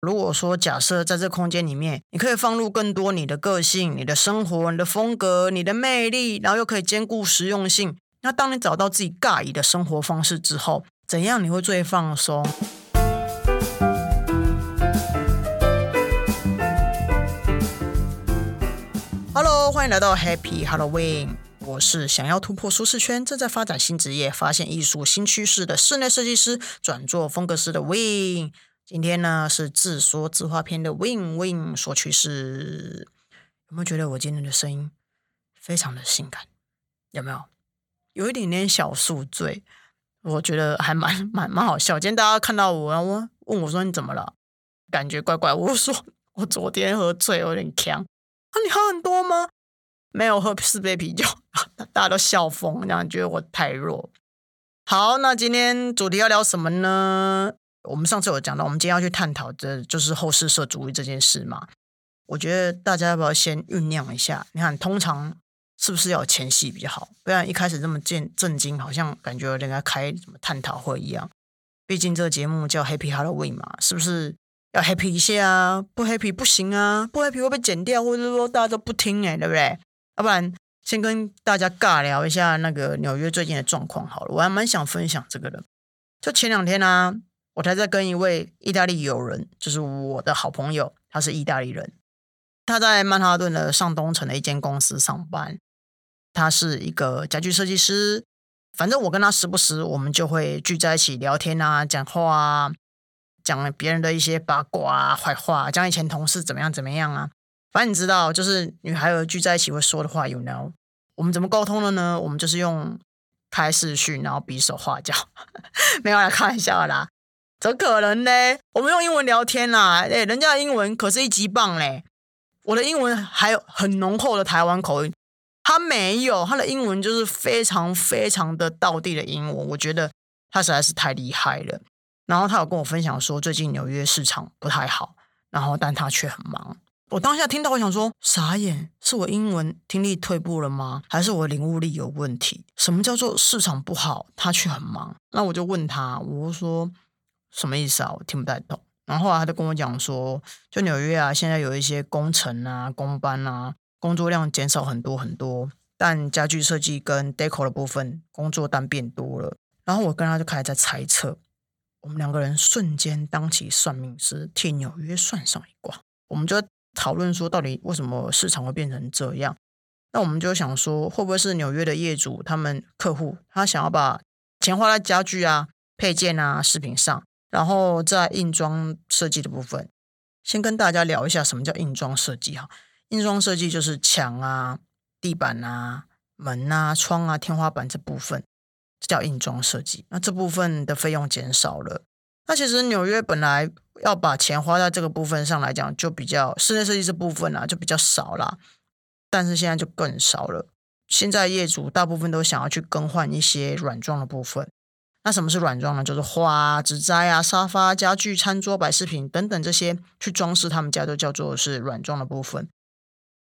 如果说假设在这空间里面，你可以放入更多你的个性、你的生活、你的风格、你的魅力，然后又可以兼顾实用性，那当你找到自己尬意的生活方式之后，怎样你会最放松？Hello，欢迎来到 Happy Halloween。我是想要突破舒适圈，正在发展新职业、发现艺术新趋势的室内设计师，转做风格师的 Win。今天呢是自说自话篇的 Win Win 说趋势。有没有觉得我今天的声音非常的性感？有没有？有一点点小宿醉，我觉得还蛮蛮蛮好笑。今天大家看到我，然后问我说你怎么了？感觉怪怪。我说我昨天喝醉，有点呛。啊，你喝很多吗？没有喝四杯啤酒，大家都笑疯，这样觉得我太弱。好，那今天主题要聊什么呢？我们上次有讲到，我们今天要去探讨的就是后世社主义这件事嘛。我觉得大家要不要先酝酿一下？你看，通常是不是要前戏比较好？不然一开始这么震震惊，好像感觉人家开什么探讨会一样。毕竟这个节目叫 Happy Halloween 嘛，是不是？要 happy 一下啊，不 happy 不行啊，不 happy 会被剪掉，或者说大家都不听哎，对不对？要不然先跟大家尬聊一下那个纽约最近的状况好了，我还蛮想分享这个的。就前两天呢，我才在跟一位意大利友人，就是我的好朋友，他是意大利人，他在曼哈顿的上东城的一间公司上班，他是一个家具设计师。反正我跟他时不时我们就会聚在一起聊天啊，讲话啊。讲别人的一些八卦啊、坏话，讲以前同事怎么样怎么样啊。反正你知道，就是女孩儿聚在一起会说的话，you know。我们怎么沟通的呢？我们就是用开视讯，然后比手画脚，没有啦开玩笑啦。怎可能呢？我们用英文聊天啦，哎，人家的英文可是一级棒嘞。我的英文还有很浓厚的台湾口音，他没有，他的英文就是非常非常的道地的英文。我觉得他实在是太厉害了。然后他有跟我分享说，最近纽约市场不太好，然后但他却很忙。我当下听到，我想说傻眼，是我英文听力退步了吗？还是我领悟力有问题？什么叫做市场不好，他却很忙？那我就问他，我说什么意思啊？我听不太懂。然后后来他就跟我讲说，就纽约啊，现在有一些工程啊、工班啊，工作量减少很多很多，但家具设计跟 deco 的部分工作单变多了。然后我跟他就开始在猜测。我们两个人瞬间当起算命师，替纽约算上一卦。我们就讨论说，到底为什么市场会变成这样？那我们就想说，会不会是纽约的业主他们客户他想要把钱花在家具啊、配件啊、饰品上，然后在硬装设计的部分，先跟大家聊一下什么叫硬装设计哈。硬装设计就是墙啊、地板啊、门啊、窗啊、天花板这部分。这叫硬装设计，那这部分的费用减少了。那其实纽约本来要把钱花在这个部分上来讲，就比较室内设计这部分啊，就比较少啦。但是现在就更少了。现在业主大部分都想要去更换一些软装的部分。那什么是软装呢？就是花、啊纸栽啊、沙发、家具、餐桌、摆饰品等等这些去装饰他们家，都叫做是软装的部分。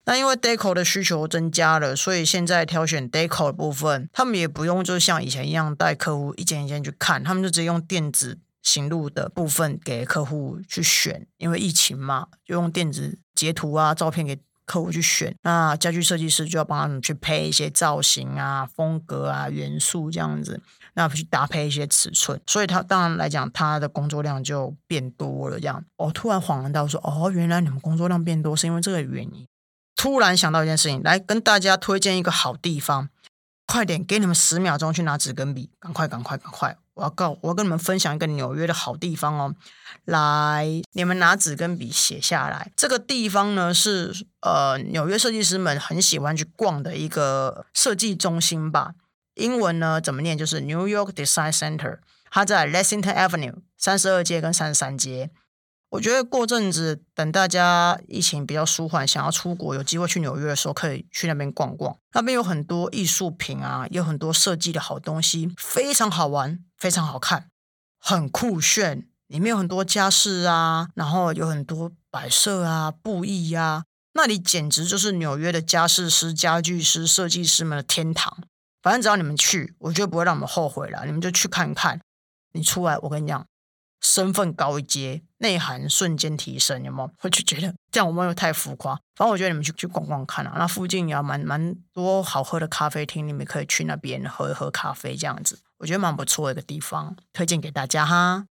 那因为 deco 的需求增加了，所以现在挑选 deco 的部分，他们也不用就像以前一样带客户一间一间去看，他们就直接用电子行路的部分给客户去选。因为疫情嘛，就用电子截图啊、照片给客户去选。那家具设计师就要帮他们去配一些造型啊、风格啊、元素这样子，那去搭配一些尺寸。所以他当然来讲，他的工作量就变多了。这样，我突然恍然到说，哦，原来你们工作量变多是因为这个原因。突然想到一件事情，来跟大家推荐一个好地方，快点给你们十秒钟去拿纸跟笔，赶快赶快赶快！我要告，我要跟你们分享一个纽约的好地方哦。来，你们拿纸跟笔写下来。这个地方呢是呃纽约设计师们很喜欢去逛的一个设计中心吧。英文呢怎么念？就是 New York Design Center，它在 Lexington Avenue 三十二街跟三十三街。我觉得过阵子等大家疫情比较舒缓，想要出国有机会去纽约的时候，可以去那边逛逛。那边有很多艺术品啊，有很多设计的好东西，非常好玩，非常好看，很酷炫。里面有很多家饰啊，然后有很多摆设啊、布艺啊，那里简直就是纽约的家饰师、家具师、设计师们的天堂。反正只要你们去，我觉得不会让你们后悔了。你们就去看看，你出来，我跟你讲，身份高一阶。内涵瞬间提升，有没有？我就觉得这样我们又太浮夸。反正我觉得你们去去逛逛看啊，那附近也蛮蛮多好喝的咖啡厅，你们可以去那边喝一喝咖啡，这样子我觉得蛮不错的一个地方，推荐给大家哈。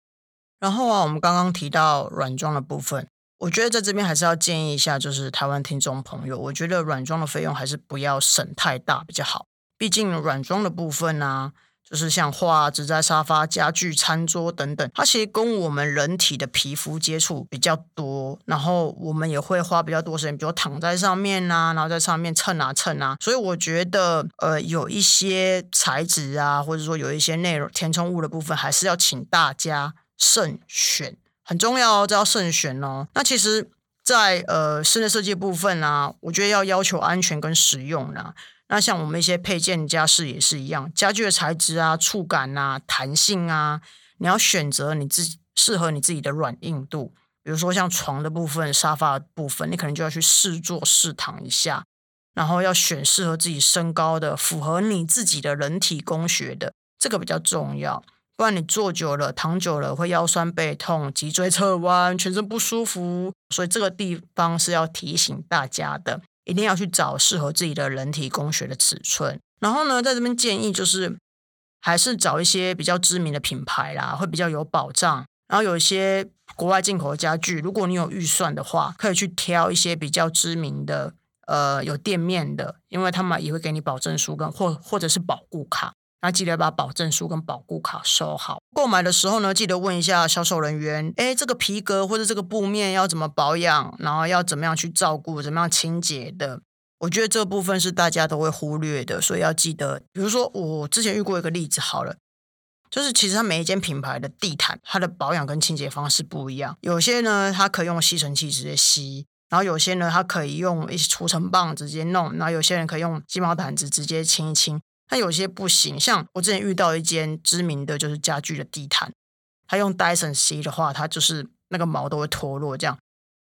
然后啊，我们刚刚提到软装的部分，我觉得在这边还是要建议一下，就是台湾听众朋友，我觉得软装的费用还是不要省太大比较好，毕竟软装的部分啊。就是像画、纸在沙发、家具、餐桌等等，它其实跟我们人体的皮肤接触比较多，然后我们也会花比较多时间，比如躺在上面呐，然后在上面蹭啊蹭啊。所以我觉得，呃，有一些材质啊，或者说有一些内容填充物的部分，还是要请大家慎选，很重要哦，这要慎选哦。那其实，在呃室内设计部分啊，我觉得要要求安全跟实用啦。那像我们一些配件家饰也是一样，家具的材质啊、触感啊、弹性啊，你要选择你自己适合你自己的软硬度。比如说像床的部分、沙发的部分，你可能就要去试坐、试躺一下，然后要选适合自己身高的、符合你自己的人体工学的，这个比较重要。不然你坐久了、躺久了会腰酸背痛、脊椎侧弯、全身不舒服，所以这个地方是要提醒大家的。一定要去找适合自己的人体工学的尺寸，然后呢，在这边建议就是还是找一些比较知名的品牌啦，会比较有保障。然后有一些国外进口的家具，如果你有预算的话，可以去挑一些比较知名的，呃，有店面的，因为他们也会给你保证书跟或或者是保护卡。那记得把保证书跟保固卡收好。购买的时候呢，记得问一下销售人员，哎，这个皮革或者这个布面要怎么保养，然后要怎么样去照顾，怎么样清洁的。我觉得这部分是大家都会忽略的，所以要记得。比如说，我之前遇过一个例子，好了，就是其实它每一间品牌的地毯，它的保养跟清洁方式不一样。有些呢，它可以用吸尘器直接吸，然后有些呢，它可以用一些除尘棒直接弄，然后有些人可以用鸡毛掸子直接清一清。但有些不行，像我之前遇到一间知名的就是家具的地毯，它用 Dyson 吸的话，它就是那个毛都会脱落这样。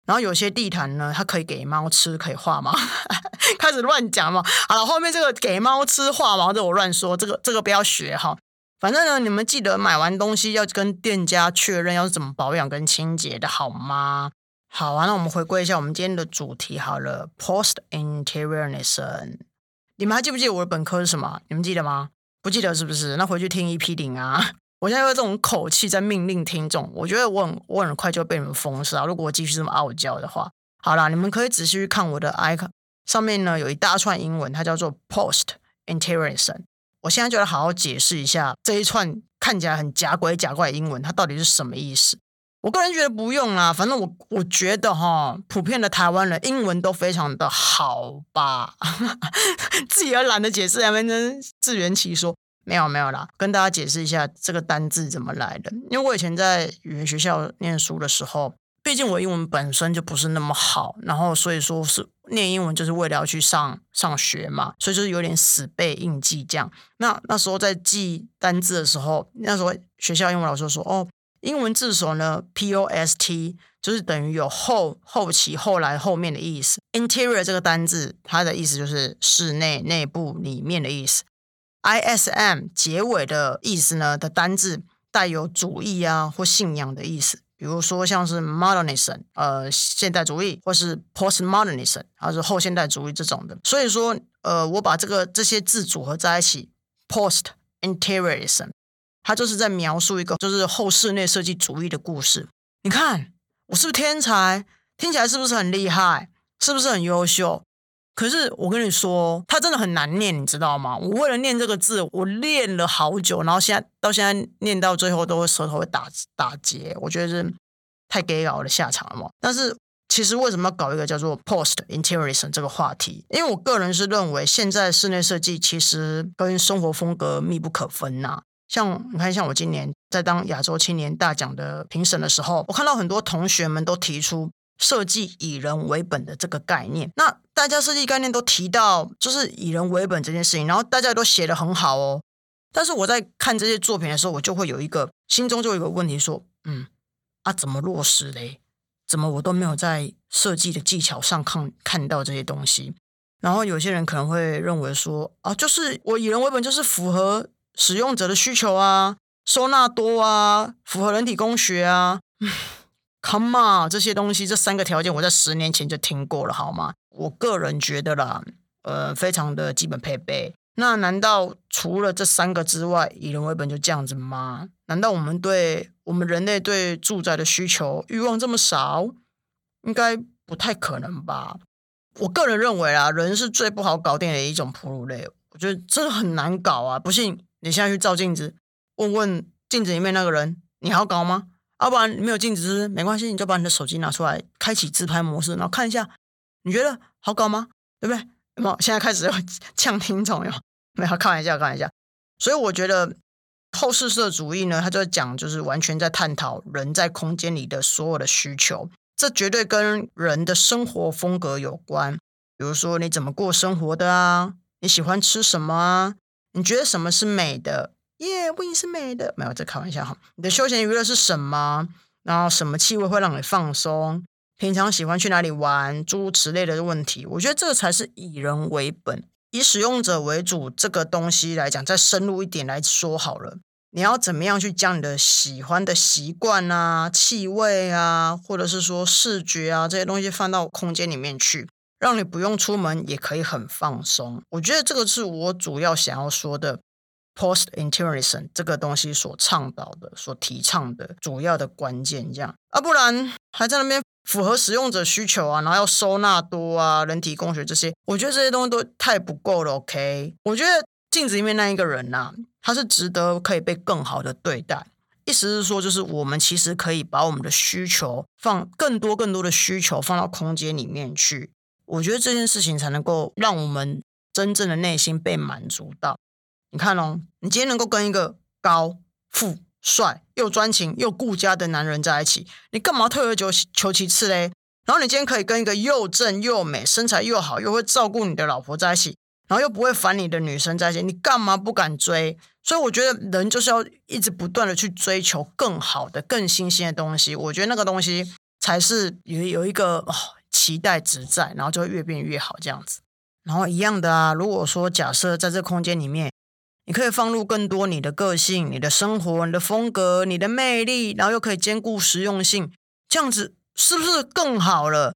然后有些地毯呢，它可以给猫吃，可以化毛，开始乱讲嘛。好了，后面这个给猫吃化毛的我乱说，这个这个不要学哈。反正呢，你们记得买完东西要跟店家确认要怎么保养跟清洁的好吗？好啊，那我们回归一下我们今天的主题好了，Post Interiorness。你们还记不记得我的本科是什么？你们记得吗？不记得是不是？那回去听 EP 零啊！我现在用这种口气在命令听众，我觉得我很我很快就被你们封杀。如果我继续这么傲娇的话，好啦，你们可以仔细去看我的 icon 上面呢，有一大串英文，它叫做 Post Integration。我现在就来好好解释一下这一串看起来很假鬼假怪的英文，它到底是什么意思。我个人觉得不用啦，反正我我觉得哈，普遍的台湾人英文都非常的好吧，自己也懒得解释，反正自圆其说。没有没有啦，跟大家解释一下这个单字怎么来的。因为我以前在语言学校念书的时候，毕竟我英文本身就不是那么好，然后所以说是念英文就是为了要去上上学嘛，所以就是有点死背硬记这样。那那时候在记单字的时候，那时候学校英文老师说哦。英文字首呢，post 就是等于有后、后期、后来、后面的意思。interior 这个单字，它的意思就是室内、内部、里面的意思。ism 结尾的意思呢的单字带有主义啊或信仰的意思，比如说像是 modernism，呃，现代主义，或是 postmodernism，还是后现代主义这种的。所以说，呃，我把这个这些字组合在一起，post interiorism。他就是在描述一个就是后室内设计主义的故事。你看我是不是天才？听起来是不是很厉害？是不是很优秀？可是我跟你说，它真的很难念，你知道吗？我为了念这个字，我练了好久，然后现在到现在念到最后都会舌头会打打结，我觉得是太 gay 搞的下场了嘛。但是其实为什么要搞一个叫做 post interiorism 这个话题？因为我个人是认为，现在室内设计其实跟生活风格密不可分呐。像你看，像我今年在当亚洲青年大奖的评审的时候，我看到很多同学们都提出设计以人为本的这个概念。那大家设计概念都提到就是以人为本这件事情，然后大家都写的很好哦。但是我在看这些作品的时候，我就会有一个心中就有一个问题，说，嗯，啊，怎么落实嘞？怎么我都没有在设计的技巧上看看到这些东西？然后有些人可能会认为说，啊，就是我以人为本，就是符合。使用者的需求啊，收纳多啊，符合人体工学啊。Come on，这些东西这三个条件我在十年前就听过了，好吗？我个人觉得啦，呃，非常的基本配备。那难道除了这三个之外，以人为本就这样子吗？难道我们对我们人类对住宅的需求欲望这么少？应该不太可能吧？我个人认为啊，人是最不好搞定的一种哺乳类，我觉得真的很难搞啊！不信你现在去照镜子，问问镜子里面那个人，你好搞吗？要不然没有镜子没关系，你就把你的手机拿出来，开启自拍模式，然后看一下，你觉得好搞吗？对不对？那么现在开始要 呛听众哟。没有 开玩笑，开玩笑。所以我觉得后世社主义呢，他就讲，就是完全在探讨人在空间里的所有的需求，这绝对跟人的生活风格有关。比如说你怎么过生活的啊？你喜欢吃什么啊？你觉得什么是美的？耶，不一定是美的。没有在开玩笑哈。你的休闲娱乐是什么？然后什么气味会让你放松？平常喜欢去哪里玩？诸如此类的问题，我觉得这个才是以人为本。以使用者为主这个东西来讲，再深入一点来说好了。你要怎么样去将你的喜欢的习惯啊、气味啊，或者是说视觉啊这些东西放到空间里面去，让你不用出门也可以很放松。我觉得这个是我主要想要说的，post interiorism 这个东西所倡导的、所提倡的主要的关键，这样啊，不然还在那边。符合使用者需求啊，然后要收纳多啊，人体工学这些，我觉得这些东西都太不够了。OK，我觉得镜子里面那一个人呐，他是值得可以被更好的对待。意思是说，就是我们其实可以把我们的需求放更多更多的需求放到空间里面去。我觉得这件事情才能够让我们真正的内心被满足到。你看哦，你今天能够跟一个高富。帅又专情又顾家的男人在一起，你干嘛退而求求其次嘞？然后你今天可以跟一个又正又美、身材又好又会照顾你的老婆在一起，然后又不会烦你的女生在一起，你干嘛不敢追？所以我觉得人就是要一直不断的去追求更好的、更新鲜的东西。我觉得那个东西才是有有一个哦期待值在，然后就会越变越好这样子。然后一样的啊，如果说假设在这空间里面。你可以放入更多你的个性、你的生活、你的风格、你的魅力，然后又可以兼顾实用性，这样子是不是更好了？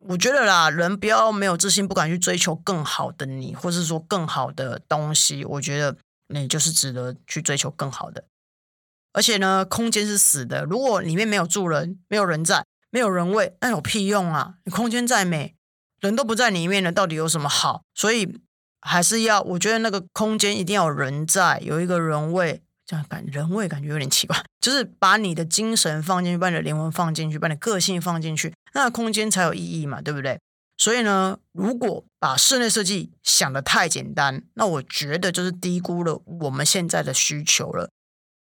我觉得啦，人不要没有自信，不敢去追求更好的你，或是说更好的东西。我觉得你就是值得去追求更好的。而且呢，空间是死的，如果里面没有住人、没有人在、没有人味，那有屁用啊！你空间再美，人都不在里面了，到底有什么好？所以。还是要，我觉得那个空间一定要有人在，有一个人味，这样感人味感觉有点奇怪，就是把你的精神放进去，把你的灵魂放进去，把你个性放进去，那空间才有意义嘛，对不对？所以呢，如果把室内设计想的太简单，那我觉得就是低估了我们现在的需求了。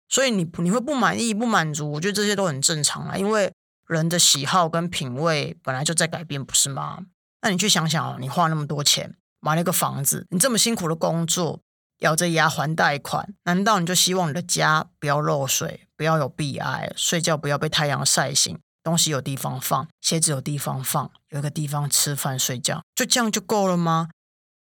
所以你你会不满意、不满足，我觉得这些都很正常啊，因为人的喜好跟品味本来就在改变，不是吗？那你去想想哦，你花那么多钱。买了一个房子，你这么辛苦的工作，咬着牙还贷款，难道你就希望你的家不要漏水，不要有壁癌，睡觉不要被太阳晒醒，东西有地方放，鞋子有地方放，有一个地方吃饭睡觉，就这样就够了吗？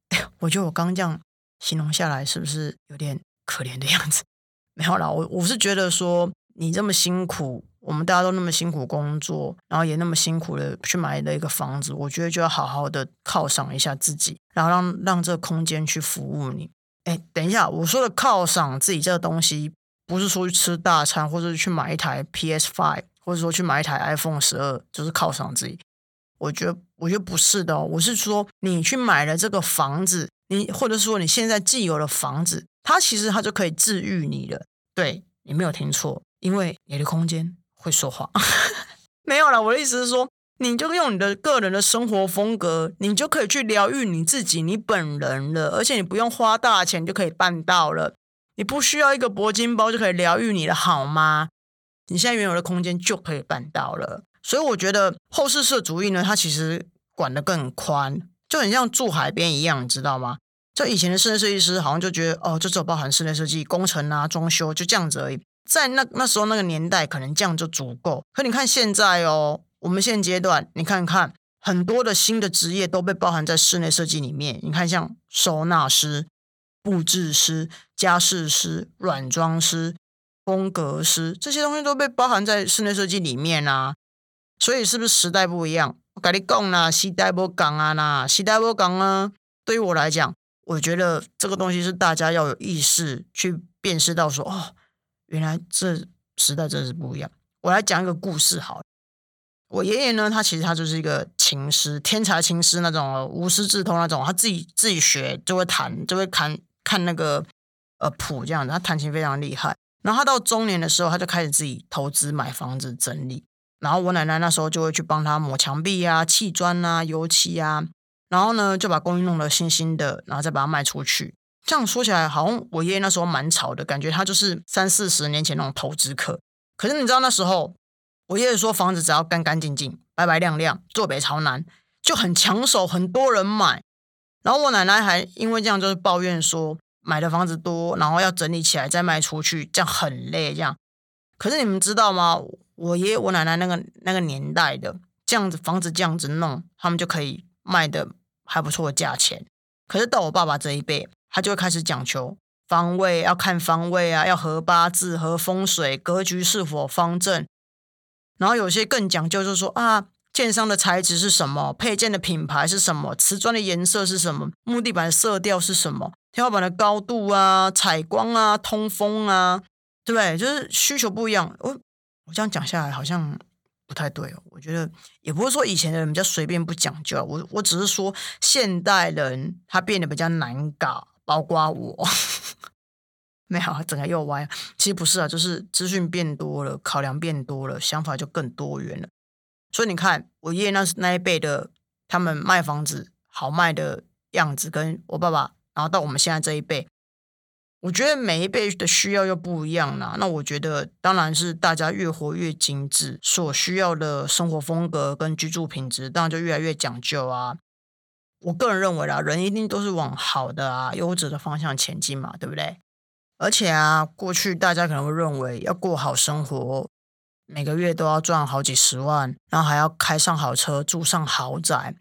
我觉得我刚这样形容下来，是不是有点可怜的样子？没有啦，我我是觉得说你这么辛苦。我们大家都那么辛苦工作，然后也那么辛苦的去买了一个房子，我觉得就要好好的犒赏一下自己，然后让让这个空间去服务你。哎，等一下，我说的犒赏自己这个东西，不是说去吃大餐，或者是去买一台 PS Five，或者说去买一台 iPhone 十二，就是犒赏自己。我觉得，我觉得不是的，哦我是说你去买了这个房子，你或者说你现在既有的房子，它其实它就可以治愈你了。对你没有听错，因为你的空间。会说话，没有了。我的意思是说，你就用你的个人的生活风格，你就可以去疗愈你自己、你本人了。而且你不用花大钱就可以办到了，你不需要一个铂金包就可以疗愈你的好吗？你现在原有的空间就可以办到了。所以我觉得后世社主义呢，它其实管得更宽，就很像住海边一样，你知道吗？就以前的室内设计师好像就觉得，哦，就只有包含室内设计、工程啊、装修，就这样子而已。在那那时候那个年代，可能这样就足够。可你看现在哦，我们现阶段，你看看很多的新的职业都被包含在室内设计里面。你看像收纳师、布置师、家饰师、软装师、风格师这些东西都被包含在室内设计里面啊。所以是不是时代不一样？我跟你讲啦，时代不讲啊啦，时代不讲啊。对于我来讲，我觉得这个东西是大家要有意识去辨识到，说哦，原来这时代真是不一样。我来讲一个故事，好。我爷爷呢，他其实他就是一个琴师，天才琴师那种，无师自通那种，他自己自己学就会弹，就会弹看那个呃谱这样子，他弹琴非常厉害。然后他到中年的时候，他就开始自己投资买房子整理。然后我奶奶那时候就会去帮他抹墙壁啊、砌砖啊、油漆啊，然后呢就把公寓弄得新新的，然后再把它卖出去。这样说起来，好像我爷爷那时候蛮潮的，感觉他就是三四十年前那种投资客。可是你知道那时候？我爷爷说，房子只要干干净净、白白亮亮、坐北朝南，就很抢手，很多人买。然后我奶奶还因为这样，就是抱怨说，买的房子多，然后要整理起来再卖出去，这样很累。这样，可是你们知道吗？我爷爷、我奶奶那个那个年代的这样子房子这样子弄，他们就可以卖的还不错的价钱。可是到我爸爸这一辈，他就会开始讲求方位，要看方位啊，要合八字、合风水、格局是否方正。然后有些更讲究，就是说啊，建商的材质是什么，配件的品牌是什么，瓷砖的颜色是什么，木地板的色调是什么，天花板的高度啊，采光啊，通风啊，对不对？就是需求不一样。我我这样讲下来好像不太对哦。我觉得也不是说以前的人比较随便不讲究，我我只是说现代人他变得比较难搞，包括我。没有，整个又歪。其实不是啊，就是资讯变多了，考量变多了，想法就更多元了。所以你看，我爷爷那那一辈的，他们卖房子好卖的样子，跟我爸爸，然后到我们现在这一辈，我觉得每一辈的需要又不一样啦。那我觉得，当然是大家越活越精致，所需要的生活风格跟居住品质，当然就越来越讲究啊。我个人认为啦，人一定都是往好的啊、优质的方向前进嘛，对不对？而且啊，过去大家可能会认为要过好生活，每个月都要赚好几十万，然后还要开上好车、住上豪宅。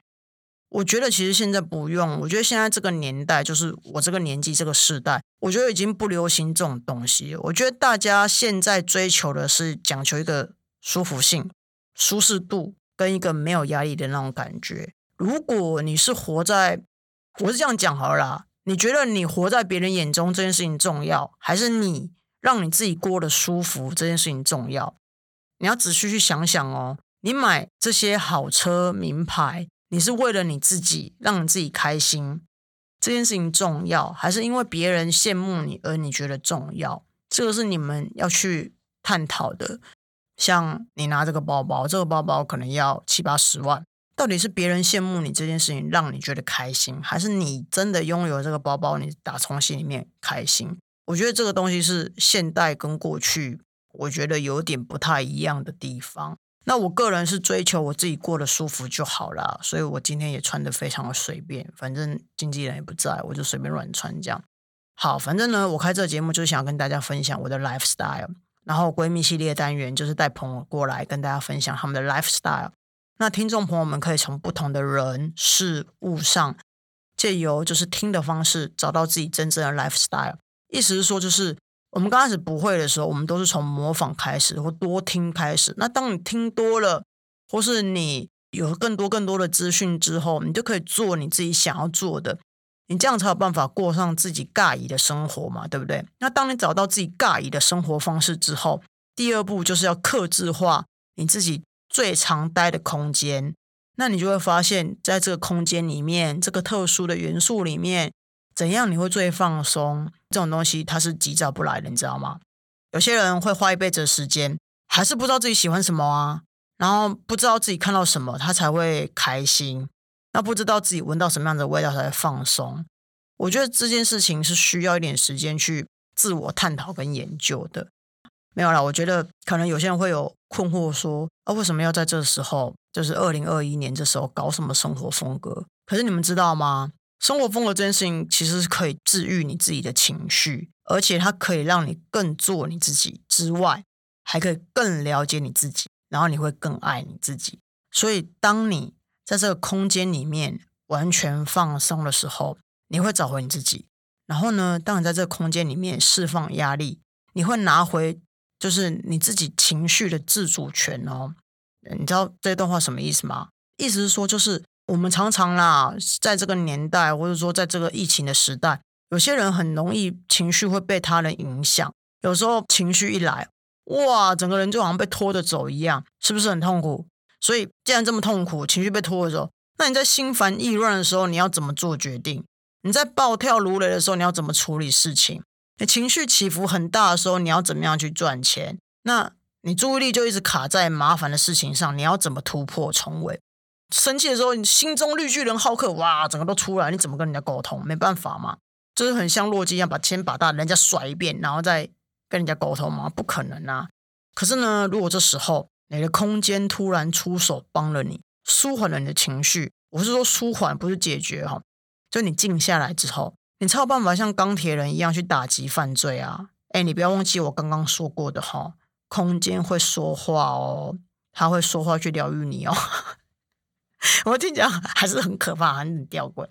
我觉得其实现在不用。我觉得现在这个年代，就是我这个年纪、这个时代，我觉得已经不流行这种东西。我觉得大家现在追求的是讲求一个舒服性、舒适度跟一个没有压力的那种感觉。如果你是活在，我是这样讲好了。你觉得你活在别人眼中这件事情重要，还是你让你自己过得舒服这件事情重要？你要仔细去想想哦。你买这些好车、名牌，你是为了你自己，让你自己开心，这件事情重要，还是因为别人羡慕你而你觉得重要？这个是你们要去探讨的。像你拿这个包包，这个包包可能要七八十万。到底是别人羡慕你这件事情让你觉得开心，还是你真的拥有这个包包，你打从心里面开心？我觉得这个东西是现代跟过去，我觉得有点不太一样的地方。那我个人是追求我自己过得舒服就好了，所以我今天也穿的非常的随便，反正经纪人也不在，我就随便乱穿这样。好，反正呢，我开这个节目就是想跟大家分享我的 lifestyle，然后闺蜜系列单元就是带朋友过来跟大家分享他们的 lifestyle。那听众朋友们可以从不同的人事物上，借由就是听的方式，找到自己真正的 lifestyle。意思是说，就是我们刚开始不会的时候，我们都是从模仿开始，或多听开始。那当你听多了，或是你有更多更多的资讯之后，你就可以做你自己想要做的。你这样才有办法过上自己尬意的生活嘛，对不对？那当你找到自己尬意的生活方式之后，第二步就是要克制化你自己。最常待的空间，那你就会发现，在这个空间里面，这个特殊的元素里面，怎样你会最放松？这种东西它是急躁不来的，你知道吗？有些人会花一辈子的时间，还是不知道自己喜欢什么啊，然后不知道自己看到什么，他才会开心。那不知道自己闻到什么样的味道才会放松。我觉得这件事情是需要一点时间去自我探讨跟研究的。没有啦，我觉得可能有些人会有困惑，说啊，为什么要在这时候，就是二零二一年这时候搞什么生活风格？可是你们知道吗？生活风格这件事情其实是可以治愈你自己的情绪，而且它可以让你更做你自己之外，还可以更了解你自己，然后你会更爱你自己。所以，当你在这个空间里面完全放松的时候，你会找回你自己。然后呢，当你在这个空间里面释放压力，你会拿回。就是你自己情绪的自主权哦，你知道这段话什么意思吗？意思是说，就是我们常常啦，在这个年代，或者说在这个疫情的时代，有些人很容易情绪会被他人影响。有时候情绪一来，哇，整个人就好像被拖着走一样，是不是很痛苦？所以，既然这么痛苦，情绪被拖着走，那你在心烦意乱的时候，你要怎么做决定？你在暴跳如雷的时候，你要怎么处理事情？你情绪起伏很大的时候，你要怎么样去赚钱？那你注意力就一直卡在麻烦的事情上，你要怎么突破重围？生气的时候，你心中绿巨人浩克，哇，整个都出来，你怎么跟人家沟通？没办法嘛，就是很像洛基一样，把千把大人家甩一遍，然后再跟人家沟通吗？不可能啊！可是呢，如果这时候你的空间突然出手帮了你，舒缓了你的情绪，我是说舒缓，不是解决哈。就你静下来之后。你才有办法像钢铁人一样去打击犯罪啊！哎，你不要忘记我刚刚说过的哈，空间会说话哦，他会说话去疗愈你哦。我听讲还是很可怕，很吊诡。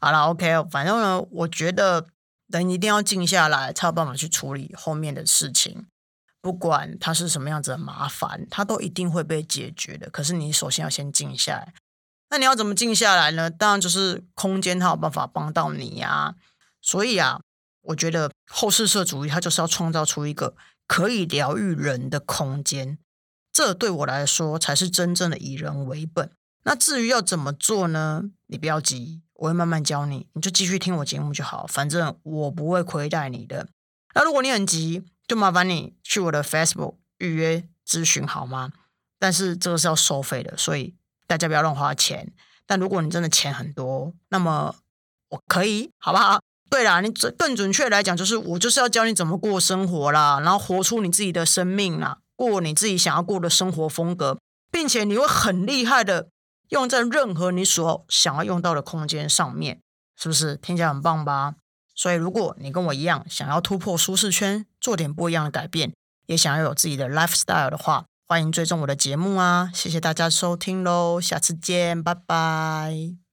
好了，OK，反正呢，我觉得人一定要静下来，才有办法去处理后面的事情。不管它是什么样子的麻烦，它都一定会被解决的。可是你首先要先静下来。那你要怎么静下来呢？当然就是空间，它有办法帮到你呀。所以啊，我觉得后世社主义它就是要创造出一个可以疗愈人的空间，这对我来说才是真正的以人为本。那至于要怎么做呢？你不要急，我会慢慢教你，你就继续听我节目就好，反正我不会亏待你的。那如果你很急，就麻烦你去我的 Facebook 预约咨询好吗？但是这个是要收费的，所以。大家不要乱花钱，但如果你真的钱很多，那么我可以，好不好？对啦，你准更准确来讲，就是我就是要教你怎么过生活啦，然后活出你自己的生命啦，过你自己想要过的生活风格，并且你会很厉害的用在任何你所想要用到的空间上面，是不是？听起来很棒吧？所以，如果你跟我一样想要突破舒适圈，做点不一样的改变，也想要有自己的 lifestyle 的话，欢迎追踪我的节目啊！谢谢大家收听喽，下次见，拜拜。